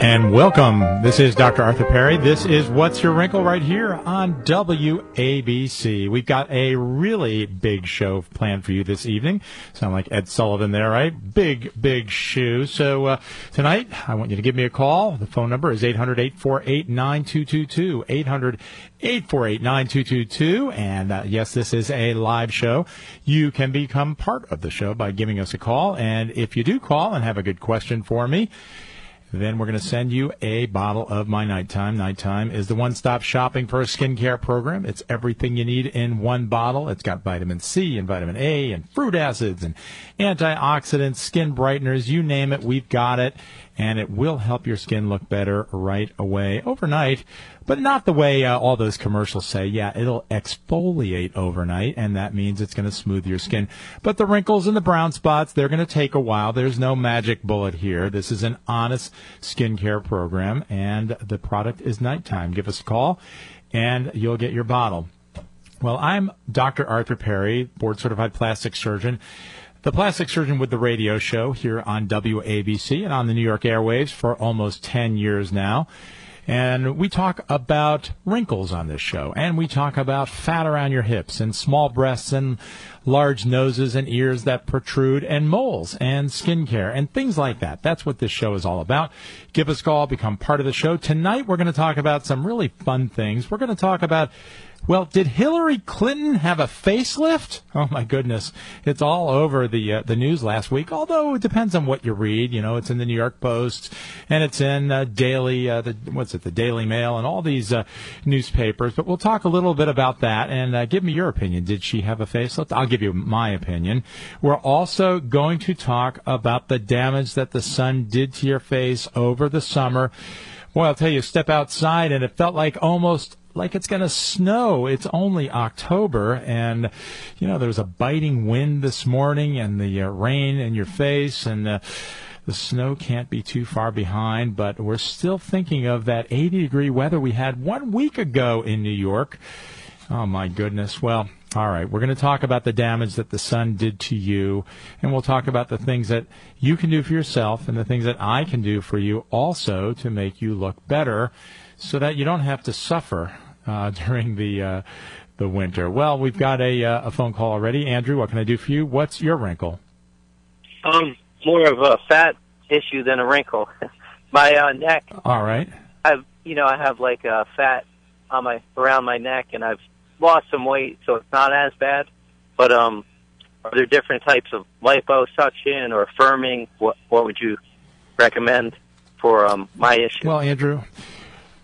And welcome. This is Dr. Arthur Perry. This is What's Your Wrinkle right here on WABC. We've got a really big show planned for you this evening. Sound like Ed Sullivan there, right? Big, big shoe. So uh, tonight, I want you to give me a call. The phone number is 800 848 9222. 800 848 9222. And uh, yes, this is a live show. You can become part of the show by giving us a call. And if you do call and have a good question for me, then we're going to send you a bottle of my nighttime. Nighttime is the one-stop shopping for a skincare program. It's everything you need in one bottle. It's got vitamin C and vitamin A and fruit acids and antioxidants, skin brighteners, you name it, we've got it. And it will help your skin look better right away overnight, but not the way uh, all those commercials say. Yeah, it'll exfoliate overnight, and that means it's going to smooth your skin. But the wrinkles and the brown spots, they're going to take a while. There's no magic bullet here. This is an honest skincare program, and the product is nighttime. Give us a call, and you'll get your bottle. Well, I'm Dr. Arthur Perry, board certified plastic surgeon the plastic surgeon with the radio show here on WABC and on the New York airwaves for almost 10 years now. And we talk about wrinkles on this show, and we talk about fat around your hips, and small breasts, and large noses and ears that protrude, and moles, and skincare, and things like that. That's what this show is all about. Give us a call, become part of the show. Tonight, we're going to talk about some really fun things. We're going to talk about well, did Hillary Clinton have a facelift? Oh my goodness, it's all over the uh, the news last week. Although it depends on what you read. You know, it's in the New York Post and it's in uh, Daily, uh, the what's it, the Daily Mail, and all these uh, newspapers. But we'll talk a little bit about that and uh, give me your opinion. Did she have a facelift? I'll give you my opinion. We're also going to talk about the damage that the sun did to your face over the summer. Well, I'll tell you, step outside and it felt like almost like it's going to snow. It's only October, and you know there's a biting wind this morning, and the uh, rain in your face, and uh, the snow can't be too far behind. But we're still thinking of that 80 degree weather we had one week ago in New York. Oh my goodness. Well, all right. We're going to talk about the damage that the sun did to you, and we'll talk about the things that you can do for yourself and the things that I can do for you also to make you look better so that you don't have to suffer uh, during the uh, the winter. Well, we've got a uh, a phone call already. Andrew, what can I do for you? What's your wrinkle? Um, more of a fat issue than a wrinkle. my uh, neck. All right. I've you know I have like a fat on my around my neck, and I've lost some weight, so it's not as bad. But um, are there different types of liposuction or firming? What what would you recommend for um my issue? Well, Andrew,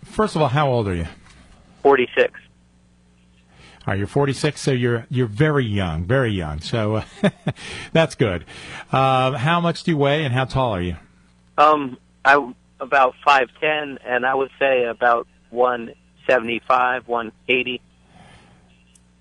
first of all, how old are you? 46. All right, you're 46, so you're you're very young, very young. So uh, that's good. Uh, how much do you weigh, and how tall are you? Um, I about 5'10", and I would say about 175, 180.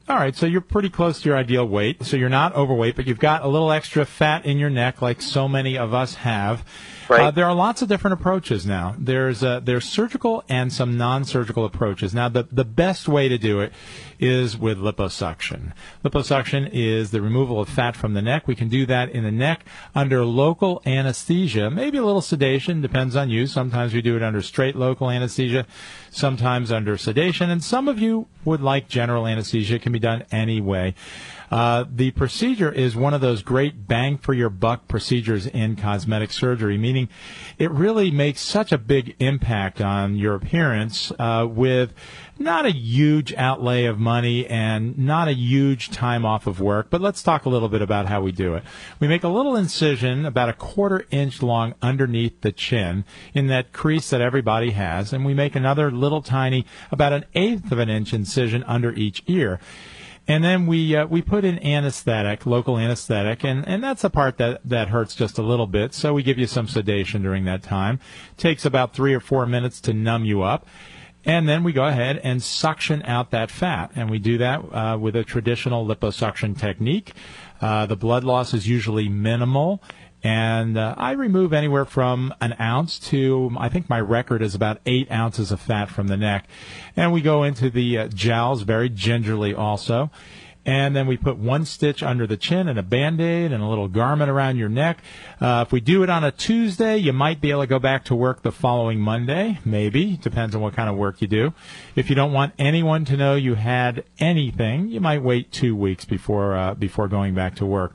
All right, so you're pretty close to your ideal weight. So you're not overweight, but you've got a little extra fat in your neck, like so many of us have. Right. Uh, there are lots of different approaches now. There's uh, there's surgical and some non-surgical approaches. Now, the the best way to do it is with liposuction. Liposuction is the removal of fat from the neck. We can do that in the neck under local anesthesia, maybe a little sedation, depends on you. Sometimes we do it under straight local anesthesia, sometimes under sedation, and some of you would like general anesthesia. It can be done anyway. Uh, the procedure is one of those great bang for your buck procedures in cosmetic surgery, meaning it really makes such a big impact on your appearance uh, with not a huge outlay of money and not a huge time off of work, but let's talk a little bit about how we do it. We make a little incision about a quarter inch long underneath the chin in that crease that everybody has, and we make another little tiny, about an eighth of an inch incision under each ear. And then we uh, we put in anesthetic, local anesthetic, and, and that's the part that, that hurts just a little bit. So we give you some sedation during that time. Takes about three or four minutes to numb you up. And then we go ahead and suction out that fat. And we do that uh, with a traditional liposuction technique. Uh, the blood loss is usually minimal. And uh, I remove anywhere from an ounce to, I think my record is about eight ounces of fat from the neck. And we go into the uh, jowls very gingerly also. And then we put one stitch under the chin and a band aid and a little garment around your neck. Uh, if we do it on a Tuesday, you might be able to go back to work the following Monday. Maybe. Depends on what kind of work you do. If you don't want anyone to know you had anything, you might wait two weeks before, uh, before going back to work.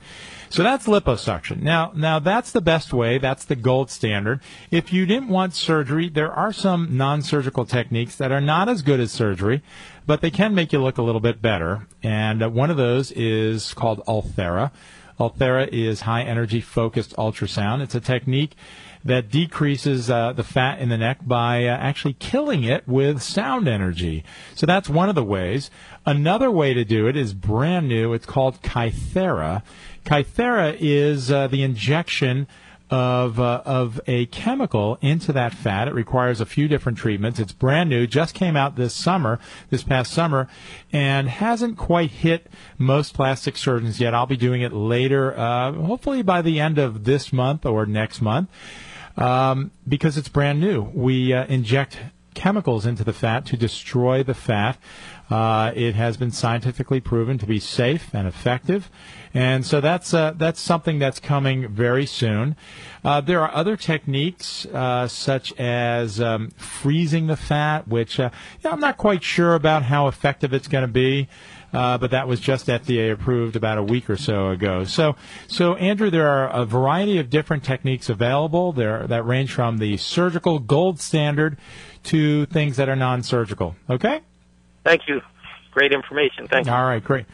So that's liposuction. Now, now that's the best way. That's the gold standard. If you didn't want surgery, there are some non-surgical techniques that are not as good as surgery, but they can make you look a little bit better. And uh, one of those is called Ulthera. Ulthera is high energy focused ultrasound. It's a technique that decreases uh, the fat in the neck by uh, actually killing it with sound energy. So that's one of the ways. Another way to do it is brand new. It's called Kythera. Kythera is uh, the injection of uh, of a chemical into that fat. It requires a few different treatments. It's brand new, just came out this summer, this past summer, and hasn't quite hit most plastic surgeons yet. I'll be doing it later, uh, hopefully by the end of this month or next month, um, because it's brand new. We uh, inject chemicals into the fat to destroy the fat. Uh, it has been scientifically proven to be safe and effective, and so that's uh, that's something that's coming very soon. Uh, there are other techniques uh, such as um, freezing the fat, which uh, I'm not quite sure about how effective it's going to be. Uh, but that was just FDA approved about a week or so ago. So, so Andrew, there are a variety of different techniques available there that range from the surgical gold standard to things that are non-surgical. Okay. Thank you. Great information. Thank you. All right, great.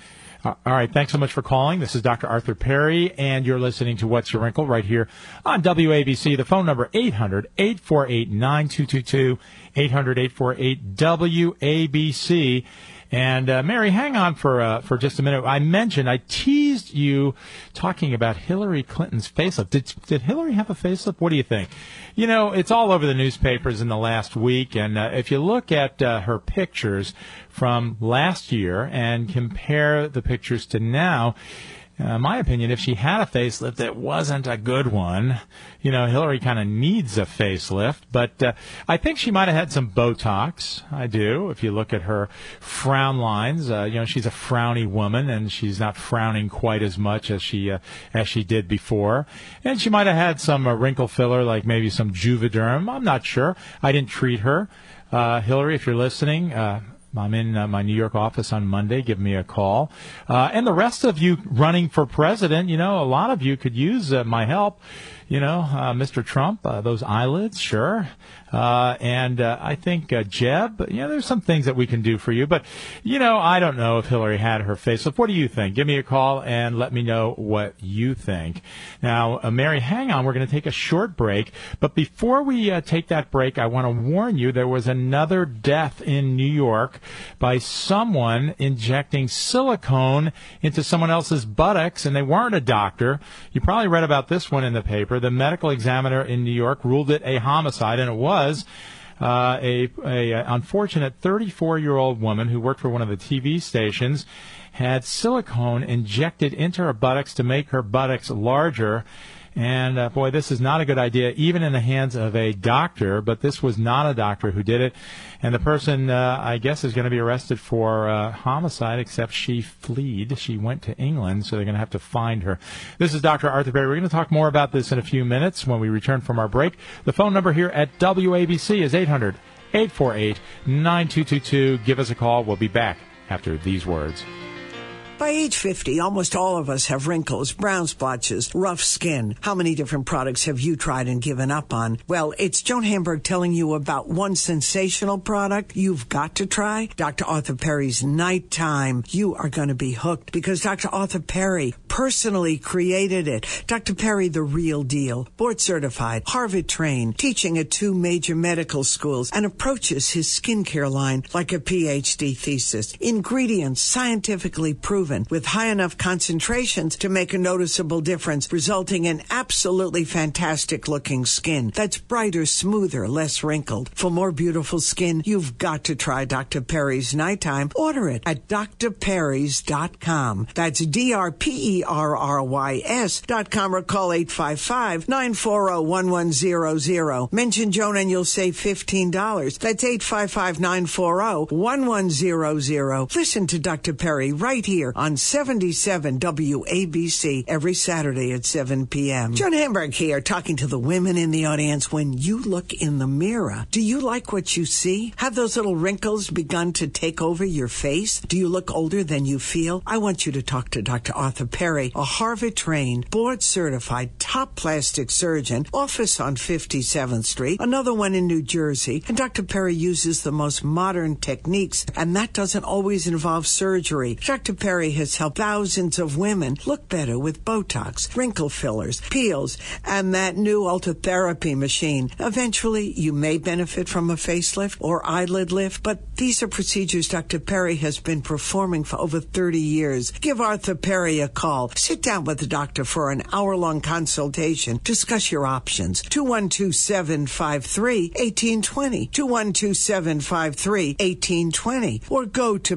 Uh, all right, thanks so much for calling. This is Dr. Arthur Perry, and you're listening to What's Your Wrinkle right here on WABC. The phone number 800-848-9222, 800-848-WABC. And uh, Mary, hang on for uh, for just a minute. I mentioned I teased you talking about Hillary Clinton's facelift. Did did Hillary have a facelift? What do you think? You know, it's all over the newspapers in the last week, and uh, if you look at uh, her pictures from last year and compare the pictures to now, uh, my opinion, if she had a facelift, it wasn't a good one. You know, Hillary kind of needs a facelift, but uh, I think she might have had some Botox. I do. If you look at her frown lines, uh, you know, she's a frowny woman, and she's not frowning quite as much as she uh, as she did before. And she might have had some uh, wrinkle filler, like maybe some Juvederm. I'm not sure. I didn't treat her. Uh, Hillary, if you're listening, I'm in uh, my New York office on Monday. Give me a call. Uh, and the rest of you running for president, you know, a lot of you could use uh, my help. You know, uh, Mr. Trump, uh, those eyelids, sure. Uh, and I think Jeb, you know, there's some things that we can do for you. But, you know, I don't know if Hillary had her facelift. What do you think? Give me a call and let me know what you think. Now, Mary, hang on. We're going to take a short break. But before we take that break, I want to warn you there was another death in New York by someone injecting silicone into someone else's buttocks, and they weren't a doctor. You probably read about this one in the paper. The medical examiner in New York ruled it a homicide, and it was. Uh, a, a, a unfortunate 34 year old woman who worked for one of the TV stations had silicone injected into her buttocks to make her buttocks larger and uh, boy, this is not a good idea, even in the hands of a doctor. But this was not a doctor who did it, and the person, uh, I guess, is going to be arrested for uh, homicide. Except she fled. She went to England, so they're going to have to find her. This is Dr. Arthur Perry. We're going to talk more about this in a few minutes when we return from our break. The phone number here at WABC is 800 848 9222. Give us a call. We'll be back after these words. By age 50, almost all of us have wrinkles, brown splotches, rough skin. How many different products have you tried and given up on? Well, it's Joan Hamburg telling you about one sensational product you've got to try. Dr. Arthur Perry's Nighttime. You are going to be hooked because Dr. Arthur Perry personally created it. Dr. Perry, the real deal. Board certified, Harvard trained, teaching at two major medical schools and approaches his skincare line like a PhD thesis. Ingredients scientifically proven with high enough concentrations to make a noticeable difference, resulting in absolutely fantastic looking skin that's brighter, smoother, less wrinkled. For more beautiful skin, you've got to try Dr. Perry's Nighttime. Order it at drperrys.com. That's D-R-P-E-R-R-Y-S dot com or call 855-940-1100. Mention Joan and you'll save $15. That's 855-940-1100. Listen to Dr. Perry right here on 77 WABC every Saturday at 7 p.m. Joan Hamburg here, talking to the women in the audience. When you look in the mirror, do you like what you see? Have those little wrinkles begun to take over your face? Do you look older than you feel? I want you to talk to Dr. Arthur Perry, a Harvard trained, board certified, top plastic surgeon, office on 57th Street, another one in New Jersey. And Dr. Perry uses the most modern techniques, and that doesn't always involve surgery. Dr. Perry has helped thousands of women look better with Botox, wrinkle fillers, peels, and that new ultratherapy machine. Eventually, you may benefit from a facelift or eyelid lift, but these are procedures Dr. Perry has been performing for over 30 years. Give Arthur Perry a call. Sit down with the doctor for an hour long consultation. Discuss your options. 212 753 1820. 212 753 1820. Or go to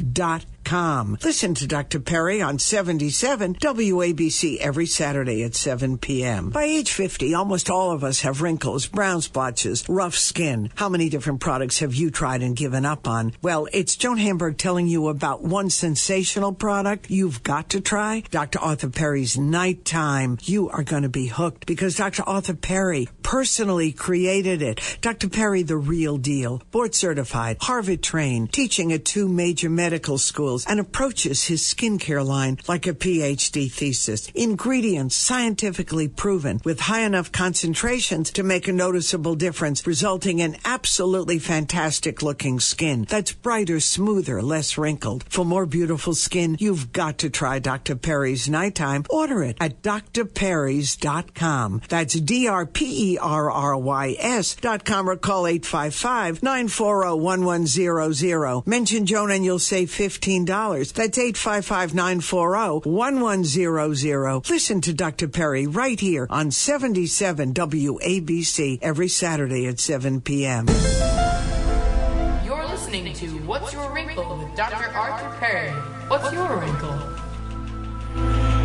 dot perryplasticsurgery.com. Listen to Dr. Perry on 77 WABC every Saturday at 7 p.m. By age 50, almost all of us have wrinkles, brown splotches, rough skin. How many different products have you tried and given up on? Well, it's Joan Hamburg telling you about one sensational product you've got to try. Dr. Arthur Perry's Nighttime. You are going to be hooked because Dr. Arthur Perry personally created it. Dr. Perry, the real deal. Board certified, Harvard trained, teaching at two major medical schools and approaches his skincare line like a PhD thesis. Ingredients scientifically proven with high enough concentrations to make a noticeable difference, resulting in absolutely fantastic looking skin that's brighter, smoother, less wrinkled. For more beautiful skin, you've got to try Dr. Perry's Nighttime. Order it at drperrys.com. That's D-R-P-E-R-R-Y-S dot com or call 855-940-1100. Mention Joan and you'll save 15 dollars That's 855-940-1100. Listen to Dr. Perry right here on 77 WABC every Saturday at 7 p.m. You're listening to What's Your Wrinkle with Dr. Arthur Perry. What's your wrinkle?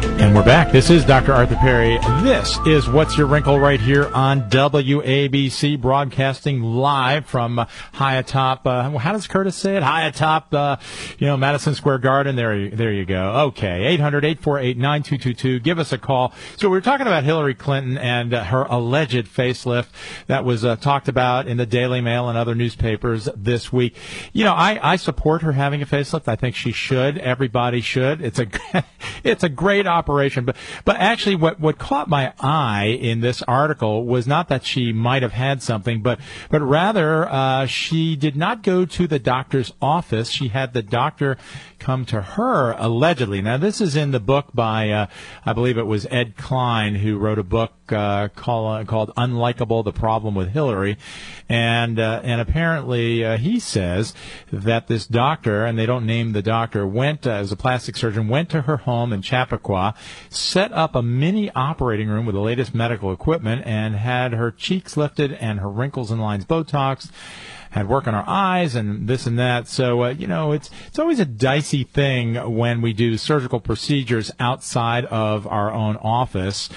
And we're back. This is Dr. Arthur Perry. This is What's Your Wrinkle right here on WABC, broadcasting live from high atop, uh, how does Curtis say it? High atop, uh, you know, Madison Square Garden. There, you, there you go. Okay. 800-848-9222. Give us a call. So we are talking about Hillary Clinton and uh, her alleged facelift that was uh, talked about in the Daily Mail and other newspapers this week. You know, I, I support her having a facelift. I think she should. Everybody should. It's a, it's a great opportunity operation. But but actually, what what caught my eye in this article was not that she might have had something, but but rather uh, she did not go to the doctor's office. She had the doctor come to her allegedly. Now this is in the book by uh, I believe it was Ed Klein who wrote a book uh, called called Unlikable: The Problem with Hillary, and uh, and apparently uh, he says that this doctor and they don't name the doctor went uh, as a plastic surgeon went to her home in Chappaqua, set up a mini operating room with the latest medical equipment, and had her cheeks lifted and her wrinkles and lines Botox had work on our eyes and this and that. So uh, you know, it's it's always a dicey thing when we do surgical procedures outside of our own office.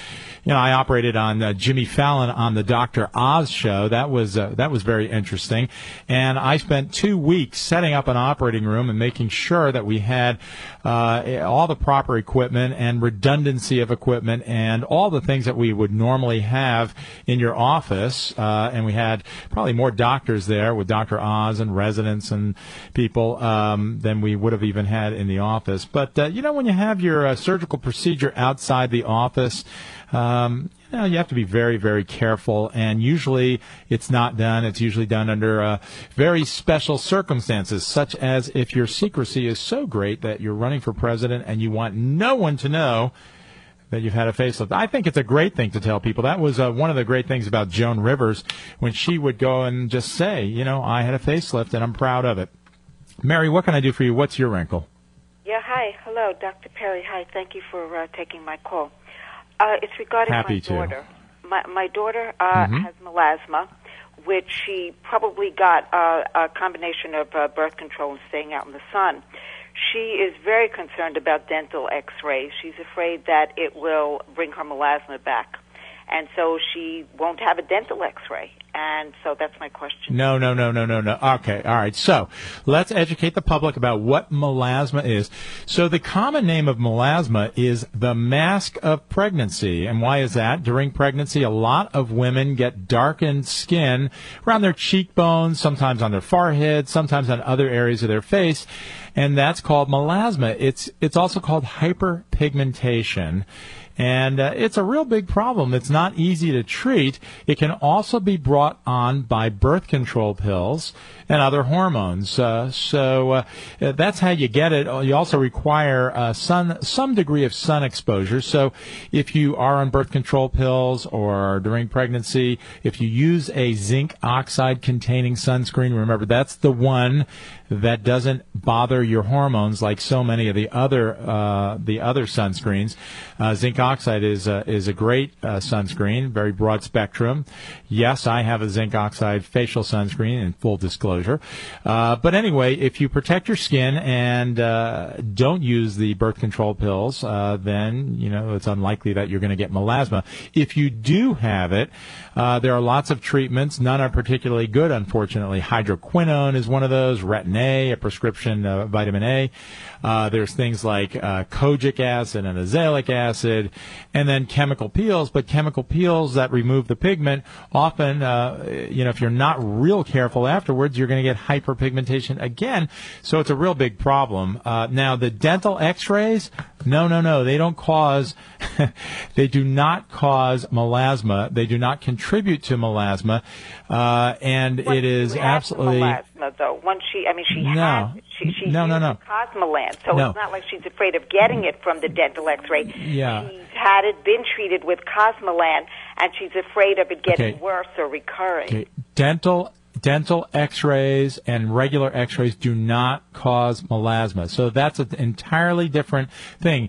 You know, I operated on uh, Jimmy Fallon on the Dr. Oz show. That was uh, that was very interesting, and I spent two weeks setting up an operating room and making sure that we had uh, all the proper equipment and redundancy of equipment and all the things that we would normally have in your office. Uh, and we had probably more doctors there with Dr. Oz and residents and people um, than we would have even had in the office. But uh, you know, when you have your uh, surgical procedure outside the office. Um, you, know, you have to be very, very careful, and usually it's not done. It's usually done under uh, very special circumstances, such as if your secrecy is so great that you're running for president and you want no one to know that you've had a facelift. I think it's a great thing to tell people. That was uh, one of the great things about Joan Rivers when she would go and just say, you know, I had a facelift and I'm proud of it. Mary, what can I do for you? What's your wrinkle? Yeah, hi. Hello, Dr. Perry. Hi. Thank you for uh, taking my call. Uh, it's regarding Happy my to. daughter. My, my daughter uh, Mhm. has melasma, which she probably got uh, a combination of uh, birth control and staying out in the sun. She is very concerned about dental X-rays. She's afraid that it will bring her melasma back, and so she won't have a dental X-ray. And so that's my question. No, no, no, no, no, no. Okay, all right. So let's educate the public about what melasma is. So the common name of melasma is the mask of pregnancy. And why is that? During pregnancy, a lot of women get darkened skin around their cheekbones, sometimes on their forehead, sometimes on other areas of their face. And that's called melasma. It's, it's also called hyperpigmentation. And uh, it's a real big problem. It's not easy to treat. It can also be brought on by birth control pills and other hormones. Uh, so uh, that's how you get it. You also require uh, sun, some degree of sun exposure. So if you are on birth control pills or during pregnancy, if you use a zinc oxide containing sunscreen, remember that's the one that doesn't bother your hormones like so many of the other uh, the other sunscreens. Uh, zinc oxide is is a great uh, sunscreen, very broad spectrum. Yes, I have a zinc oxide facial sunscreen. In full disclosure, uh, but anyway, if you protect your skin and uh, don't use the birth control pills, then you know it's unlikely that you're going to get melasma. If you do have it, there are lots of treatments. None are particularly good, unfortunately. Hydroquinone is one of those. Retin A, a prescription uh, vitamin A. Uh, there's things like uh, kojic acid and azelaic acid, and then chemical peels. But chemical peels that remove the pigment often, uh, you know, if you're not real careful afterwards, you're going to get hyperpigmentation again. So it's a real big problem. Uh, now the dental X-rays, no, no, no, they don't cause, they do not cause melasma. They do not contribute to melasma, uh, and it is absolutely. melasma, though. Once she, I mean, she No. has, she, she No, no, no. Cosmelan, so No. it's not like she's afraid of getting it from the dental X-ray. Yeah. She's had it, been treated with Cosmelan, and she's afraid of it getting Okay. worse or recurring. Okay. Dental dental x-rays and regular x-rays do not cause melasma. So that's an entirely different thing.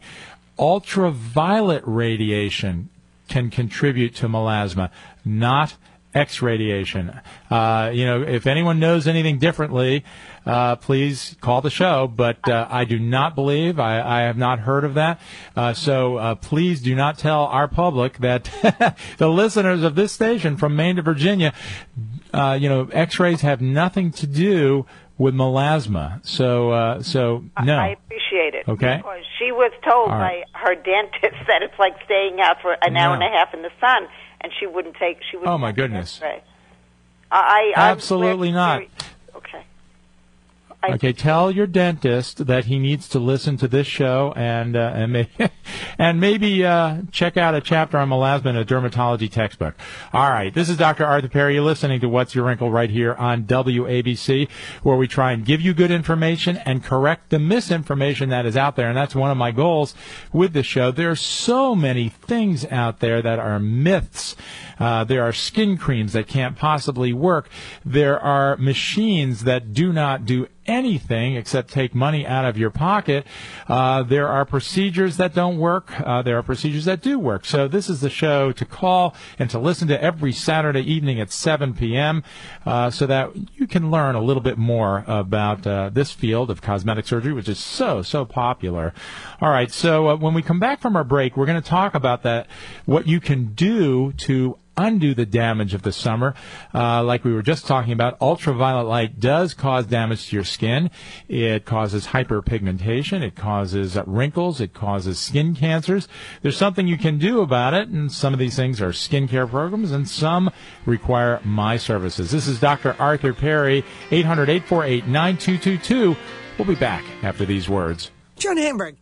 Ultraviolet radiation can contribute to melasma, not X radiation. Uh, you know, if anyone knows anything differently, uh, please call the show. But uh, I do not believe, I, I have not heard of that. Uh, so uh, please do not tell our public that the listeners of this station from Maine to Virginia, uh, you know, X-rays have nothing to do with melasma. So, uh, so no. I appreciate it. Okay. Because she was told All by her dentist that it's like staying out for an hour and a half in the sun, and she wouldn't take. She wouldn't. Oh, my goodness. I, I Absolutely not. Okay. Okay, tell your dentist that he needs to listen to this show and uh, and, may, and maybe uh, check out a chapter on melasma in a dermatology textbook. All right, this is Dr. Arthur Perry. You're listening to What's Your Wrinkle right here on WABC, where we try and give you good information and correct the misinformation that is out there. And that's one of my goals with the show. There are so many things out there that are myths. Uh, there are skin creams that can't possibly work. There are machines that do not do anything except take money out of your pocket. Uh, there are procedures that don't work. Uh, there are procedures that do work. So this is the show to call and to listen to every Saturday evening at 7 p.m. Uh, so that you can learn a little bit more about uh, this field of cosmetic surgery, which is so so popular. All right. So uh, when we come back from our break, we're going to talk about that, what you can do to undo the damage of the summer. Uh, like we were just talking about, ultraviolet light does cause damage to your skin. It causes hyperpigmentation. It causes wrinkles. It causes skin cancers. There's something you can do about it, and some of these things are skincare programs, and some require my services. This is Dr. Arthur Perry, 800 848 9222. We'll be back after these words. Joan Hamburg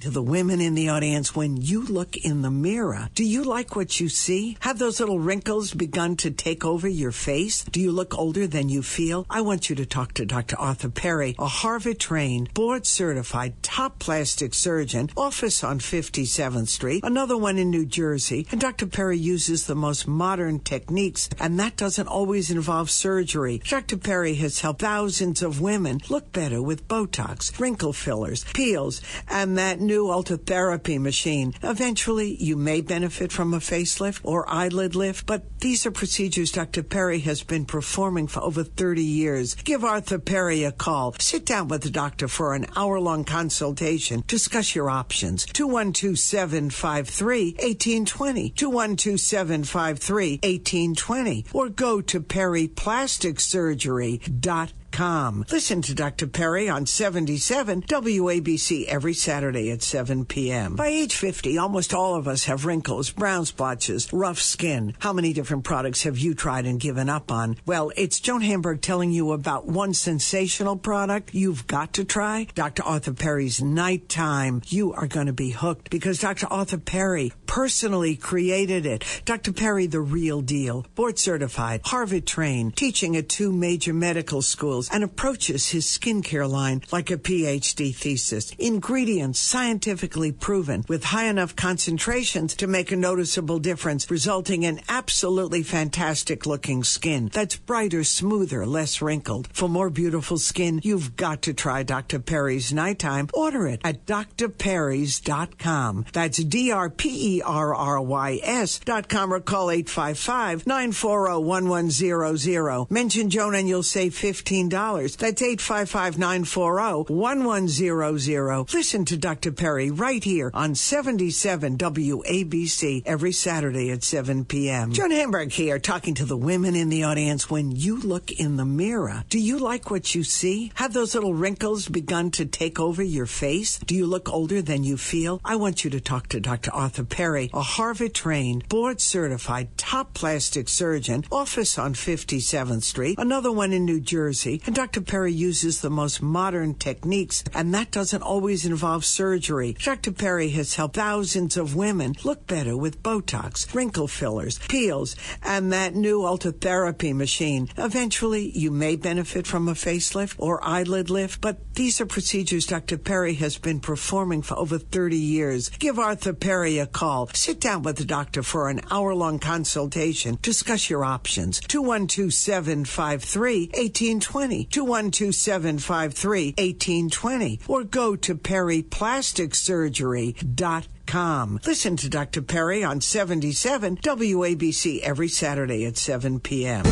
to the women in the audience when you look in the mirror. Do you like what you see? Have those little wrinkles begun to take over your face? Do you look older than you feel? I want you to talk to Dr. Arthur Perry, a Harvard trained, board certified, top plastic surgeon, office on 57th Street, another one in New Jersey. And Dr. Perry uses the most modern techniques, and that doesn't always involve surgery. Dr. Perry has helped thousands of women look better with Botox, wrinkle fillers, peels, and that new ultratherapy machine. Eventually, you may benefit from a facelift or eyelid lift, but these are procedures Dr. Perry has been performing for over 30 years. Give Arthur Perry a call. Sit down with the doctor for an hour long consultation. Discuss your options. 212 753 1820. 212 753 1820. Or go to perryplasticsurgery.com com. Listen to Dr. Perry on 77 WABC every Saturday at 7 p.m. By age 50, almost all of us have wrinkles, brown splotches, rough skin. How many different products have you tried and given up on? Well, it's Joan Hamburg telling you about one sensational product you've got to try. Dr. Arthur Perry's Nighttime. You are going to be hooked because Dr. Arthur Perry personally created it. Dr. Perry, the real deal. Board certified, Harvard trained, teaching at two major medical schools and approaches his skincare line like a PhD thesis. Ingredients scientifically proven with high enough concentrations to make a noticeable difference, resulting in absolutely fantastic looking skin that's brighter, smoother, less wrinkled. For more beautiful skin, you've got to try Dr. Perry's Nighttime. Order it at drperrys.com. That's D-R-P-E-R-R-Y-S dot com or call 855-940-1100. Mention Joan and you'll save 15 dollars That's 855-940-1100. Listen to Dr. Perry right here on 77 WABC every Saturday at 7 p.m. Joan Hamburg here talking to the women in the audience when you look in the mirror. Do you like what you see? Have those little wrinkles begun to take over your face? Do you look older than you feel? I want you to talk to Dr. Arthur Perry, a Harvard trained, board certified, top plastic surgeon, office on 57th Street, another one in New Jersey, and Dr. Perry uses the most modern techniques, and that doesn't always involve surgery. Dr. Perry has helped thousands of women look better with Botox, wrinkle fillers, peels, and that new ultratherapy machine. Eventually, you may benefit from a facelift or eyelid lift, but these are procedures Dr. Perry has been performing for over 30 years. Give Arthur Perry a call. Sit down with the doctor for an hour long consultation. Discuss your options. 212 753 1820. 212 753 1820. Or go to perryplasticsurgery.com. Listen to Dr. Perry on 77 WABC every Saturday at 7 p.m.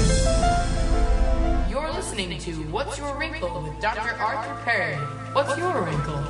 You're listening to What's Your Wrinkle with Dr. Arthur Perry. What's your wrinkle?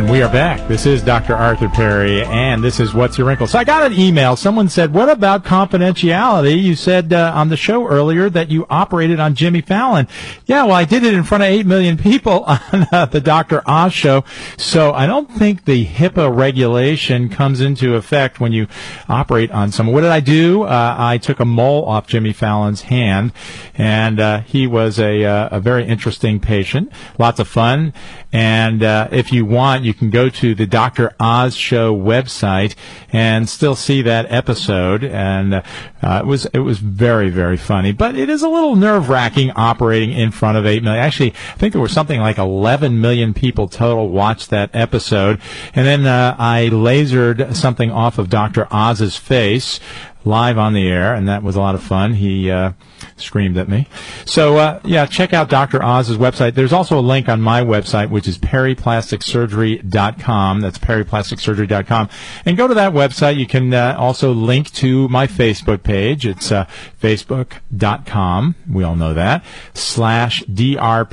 And we are back. This is Dr. Arthur Perry, and this is What's Your Wrinkle. So I got an email. Someone said, What about confidentiality? You said uh, on the show earlier that you operated on Jimmy Fallon. Yeah, well, I did it in front of 8 million people on uh, the Dr. Oz show. So I don't think the HIPAA regulation comes into effect when you operate on someone. What did I do? Uh, I took a mole off Jimmy Fallon's hand, and uh, he was a, uh, a very interesting patient. Lots of fun. And uh, if you want, you can go to the Dr. Oz Show website and still see that episode. And uh, it was it was very very funny, but it is a little nerve wracking operating in front of eight million. Actually, I think there were something like 11 million people total watched that episode. And then uh, I lasered something off of Dr. Oz's face. live on the air, and that was a lot of fun. He uh, screamed at me. So, uh, yeah, check out Dr. Oz's website. There's also a link on my website, which is perryplasticsurgery.com. That's perryplasticsurgery.com. And go to that website. You can uh, also link to my Facebook page. It's uh, facebook.com. We all know that. Slash D-R-P-E-R-R-Y-S.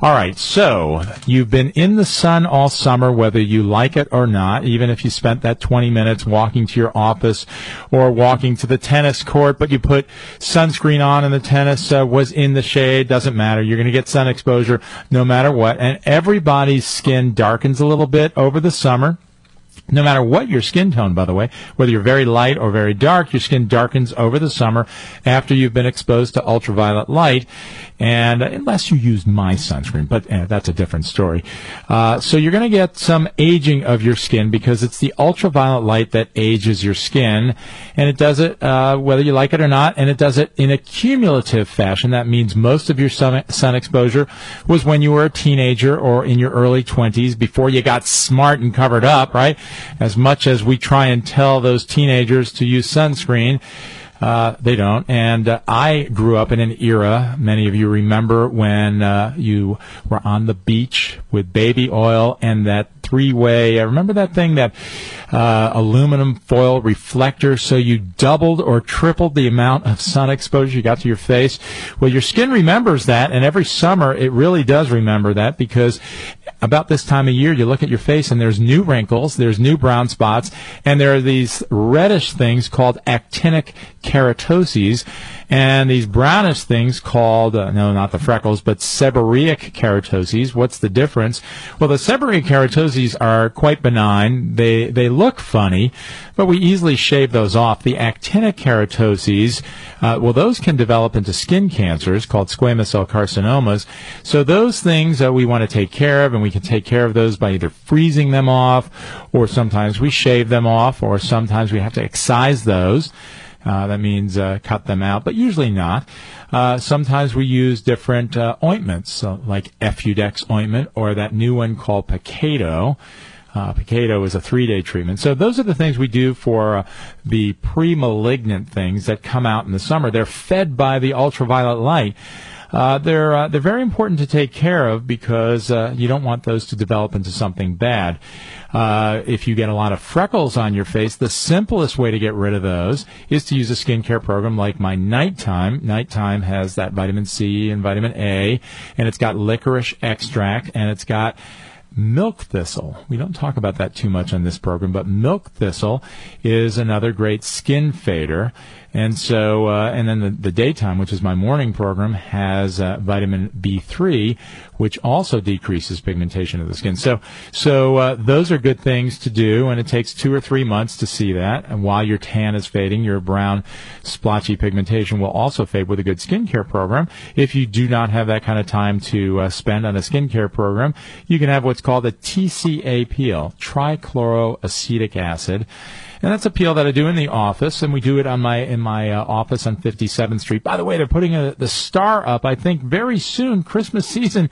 All right, so you've been in the sun all summer, whether you like it or not, even if you spent that 20 minutes walking to your office or walking to the tennis court, but you put sunscreen on and the tennis uh, was in the shade. Doesn't matter. You're going to get sun exposure no matter what. And everybody's skin darkens a little bit over the summer. No matter what your skin tone, by the way, whether you're very light or very dark, your skin darkens over the summer after you've been exposed to ultraviolet light. And unless you use my sunscreen, but eh, that's a different story. Uh, so you're going to get some aging of your skin because it's the ultraviolet light that ages your skin, and it does it uh, whether you like it or not, and it does it in a cumulative fashion. That means most of your sun, sun exposure was when you were a teenager or in your early 20s before you got smart and covered up, right? As much as we try and tell those teenagers to use sunscreen. Uh, they don't. And uh, I grew up in an era, many of you remember when uh, you were on the beach with baby oil and that three way. I remember that thing, that uh, aluminum foil reflector. So you doubled or tripled the amount of sun exposure you got to your face. Well, your skin remembers that, and every summer it really does remember that because about this time of year, you look at your face and there's new wrinkles, there's new brown spots, and there are these reddish things called actinic keratoses, and these brownish things called, uh, no, not the freckles, but seborrheic keratoses. What's the difference? Well, the seborrheic keratoses are quite benign. They, they look funny, but we easily shave those off. The actinic keratoses, uh, well, those can develop into skin cancers called squamous cell carcinomas. So those things uh, we want to take care of, and we can take care of those by either freezing them off, or sometimes we shave them off, or sometimes we have to excise those. Uh, that means uh, cut them out, but usually not. Uh, sometimes we use different ointments, like Efudex ointment or that new one called Picato. Uh, Picato is a three-day treatment. So those are the things we do for uh, the pre-malignant things that come out in the summer. They're fed by the ultraviolet light. Uh, they're uh, they're very important to take care of because you don't want those to develop into something bad. Uh, if you get a lot of freckles on your face, the simplest way to get rid of those is to use a skincare program like my Nighttime. Nighttime has that vitamin C and vitamin A, and it's got licorice extract, and it's got milk thistle. We don't talk about that too much on this program, but milk thistle is another great skin fader. And so, uh, and then the, the daytime, which is my morning program, has uh, vitamin B3, which also decreases pigmentation of the skin. So, so uh, those are good things to do, and it takes two or three months to see that. And while your tan is fading, your brown, splotchy pigmentation will also fade with a good skincare program. If you do not have that kind of time to uh, spend on a skincare program, you can have what's called a TCA peel, trichloroacetic acid. And that's a peel that I do in the office, and we do it on my in my uh, office on 57th Street. By the way, they're putting a, the star up. I think very soon. Christmas season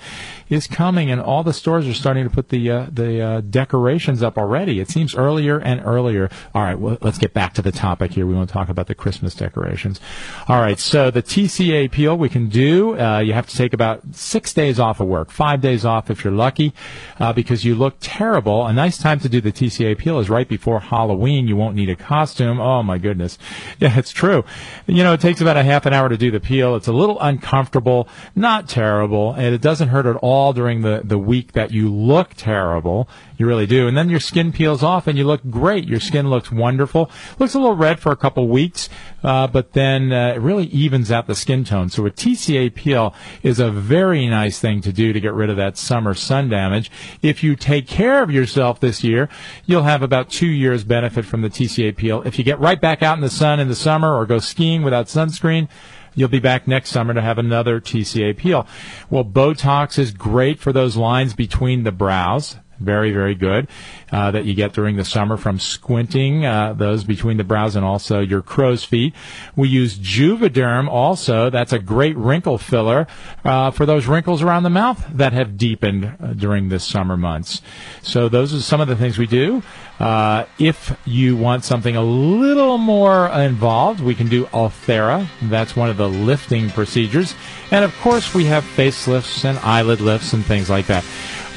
is coming, and all the stores are starting to put the uh, the uh, decorations up already. It seems earlier and earlier. All right, well, let's get back to the topic here. We want to talk about the Christmas decorations. All right, so the TCA peel we can do. Uh, you have to take about six days off of work, five days off if you're lucky, uh, because you look terrible. A nice time to do the TCA peel is right before Halloween. You won't need a costume. Oh my goodness, yeah, it's true. You know, it takes about a half an hour to do the peel. It's a little uncomfortable, not terrible, and it doesn't hurt at all during the, the week that you look terrible. You really do. And then your skin peels off and you look great. Your skin looks wonderful. Looks a little red for a couple weeks, uh, but then uh, it really evens out the skin tone. So a TCA peel is a very nice thing to do to get rid of that summer sun damage. If you take care of yourself this year, you'll have about two years benefit from the TCA peel. If you get right back out in the sun in the summer or go skiing without sunscreen, You'll be back next summer to have another TCA peel. Well, Botox is great for those lines between the brows. very, very good uh, that you get during the summer from squinting uh, those between the brows and also your crow's feet. We use Juvederm also. That's a great wrinkle filler uh, for those wrinkles around the mouth that have deepened uh, during the summer months. So those are some of the things we do. Uh, if you want something a little more involved, we can do Ulthera. That's one of the lifting procedures. And of course, we have facelifts and eyelid lifts and things like that.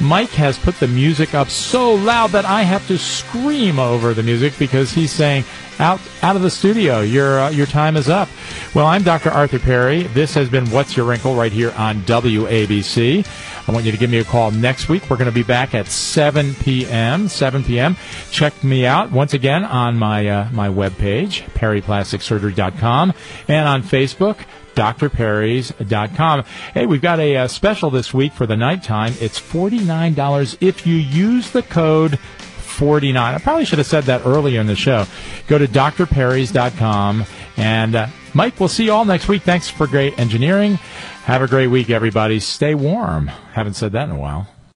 Mike has put the music up so loud that I have to scream over the music because he's saying, "Out, out of the studio! Your uh, your time is up." Well, I'm Dr. Arthur Perry. This has been What's Your Wrinkle right here on WABC. I want you to give me a call next week. We're going to be back at 7 p.m. 7 p.m. Check me out once again on my uh, my webpage, perryplasticsurgery.com, and on Facebook drperrys.com. Hey, we've got a, uh special this week for the nighttime. It's $49 if you use the code 49. I probably should have said that earlier in the show. Go to drperrys.com. And uh, Mike, we'll see you all next week. Thanks for great engineering. Have a great week, everybody. Stay warm. Haven't said that in a while.